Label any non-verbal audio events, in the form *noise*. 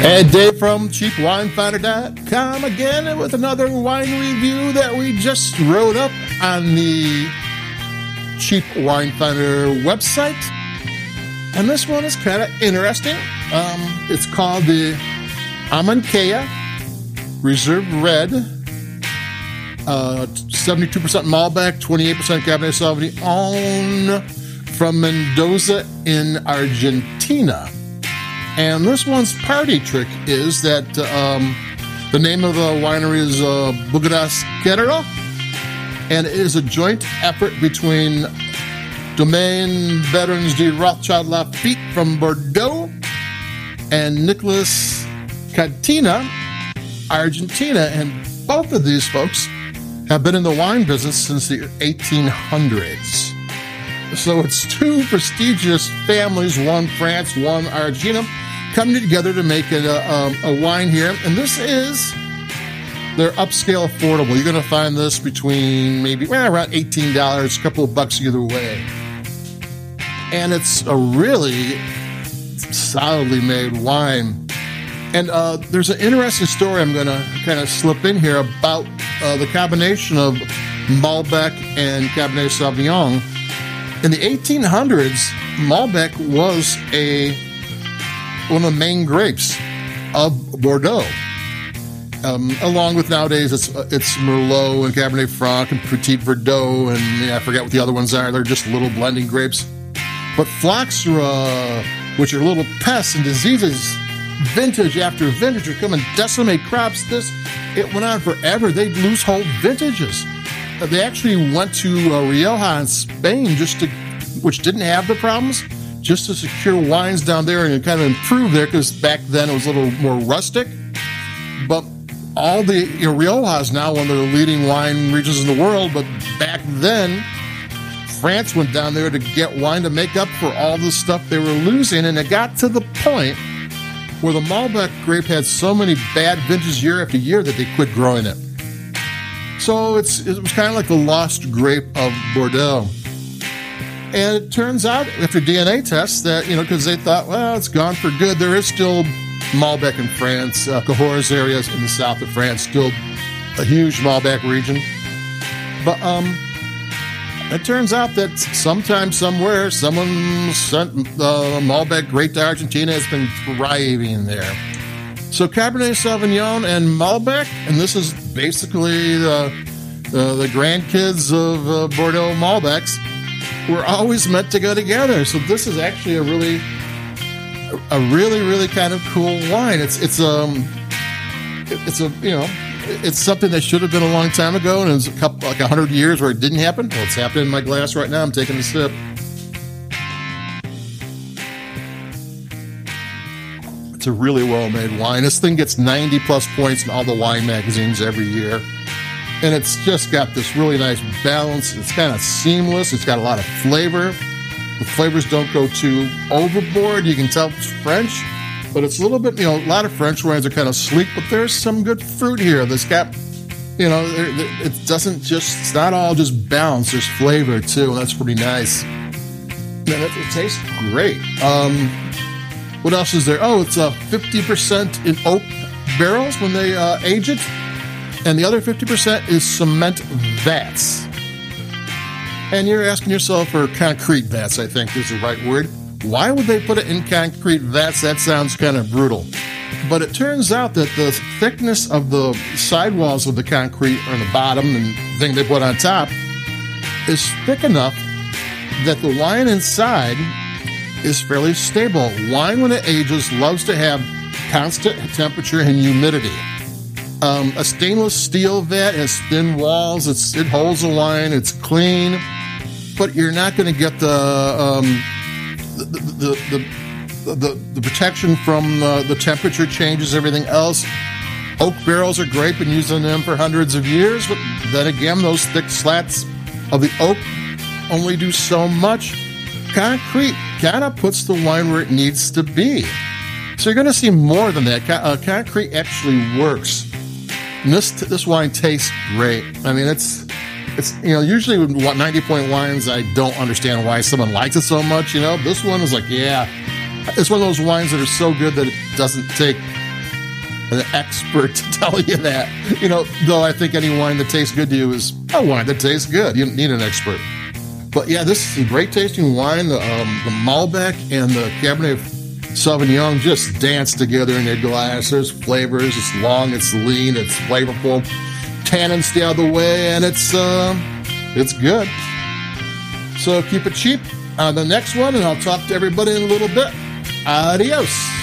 And Dave from CheapWineFinder.com again with another wine review that we just wrote up on the Cheap Wine Finder website. And this one is kind of interesting. Um, it's called the Amancaya Reserve Red. Uh, 72% Malbec, 28% Cabernet Sauvignon from Mendoza in Argentina. And this one's party trick is that um, the name of the winery is uh, Bodegas Guerrero, and it is a joint effort between Domaine Veterans de Rothschild Lafite from Bordeaux and Nicholas Catena, Argentina. And both of these folks have been in the wine business since the 1800s. So it's two prestigious families, one France, one Argentina, coming together to make a, a, a wine here. And this is their upscale affordable. You're going to find this between maybe well, around $18, a couple of bucks either way. And it's a really solidly made wine. And uh, there's an interesting story I'm going to kind of slip in here about uh, the combination of Malbec and Cabernet Sauvignon. In the 1800s, Malbec was a one of the main grapes of Bordeaux. Um, along with nowadays, it's it's Merlot and Cabernet Franc and Petit Verdot, and yeah, I forget what the other ones are. They're just little blending grapes. But phylloxera, which are little pests and diseases, vintage after vintage, would come and decimate crops. This it went on forever. They'd lose whole vintages. Uh, they actually went to uh, Rioja in Spain just to, which didn't have the problems just to secure wines down there and kind of improve there because back then it was a little more rustic. But all the you know, Rioja is now one of the leading wine regions in the world, but back then France went down there to get wine to make up for all the stuff they were losing, and it got to the point where the Malbec grape had so many bad vintages year after year that they quit growing it. So it's it was kind of like the lost grape of Bordeaux. And it turns out, after DNA tests, that, you know, because they thought, well, it's gone for good, there is still Malbec in France, uh, Cahors areas in the south of France, still a huge Malbec region. But um, it turns out that sometime, somewhere, someone sent uh, Malbec great to Argentina. It's been thriving there. So Cabernet Sauvignon and Malbec, and this is basically the, uh, the grandkids of uh, Bordeaux Malbecs were always meant to go together. So this is actually a really, a really, really kind of cool wine. It's it's um, it's a you know, it's something that should have been a long time ago, and it was a couple like a hundred years where it didn't happen. Well, it's happening in my glass right now. I'm taking a sip. It's a really well made wine. This thing gets 90 plus points in all the wine magazines every year and it's just got this really nice balance. It's kind of seamless. It's got a lot of flavor. The flavors don't go too overboard. You can tell it's French, but it's a little bit, you know, a lot of French wines are kind of sleek, but there's some good fruit here. This got, you know, it doesn't just, it's not all just balance. There's flavor too, that's pretty nice. And it, it tastes great. Um, what else is there? Oh, it's uh, 50% in oak barrels when they uh, age it and the other 50% is cement vats. And you're asking yourself, or concrete vats, I think is the right word. Why would they put it in concrete vats? That sounds kind of brutal. But it turns out that the thickness of the sidewalls of the concrete on the bottom and the thing they put on top is thick enough that the wine inside is fairly stable. Wine, when it ages, loves to have constant temperature and humidity. Um, a stainless steel vat has thin walls. It's, it holds the wine. It's clean, but you're not going to get the, um, the, the, the, the, the, protection from uh, the temperature changes, everything else. Oak barrels are great, been using them for hundreds of years, but then again, those thick slats of the oak only do so much. Concrete kind of puts the wine where it needs to be. So you're going to see more than that. Uh, concrete actually works. This this wine tastes great. I mean, it's it's you know usually with 90 point wines, I don't understand why someone likes it so much. You know, this one is like, yeah, it's one of those wines that are so good that it doesn't take an expert *laughs* to tell you that. You know, though I think any wine that tastes good to you is a wine that tastes good. You don't need an expert. But yeah, this is a great tasting wine. The, um, the Malbec and the Cabernet Sauvignon just dance together in your glass. There's flavors. It's long, it's lean, it's flavorful. Tannins stay out of the way, and it's uh, it's good. So keep it cheap on the next one, and I'll talk to everybody in a little bit. Adios.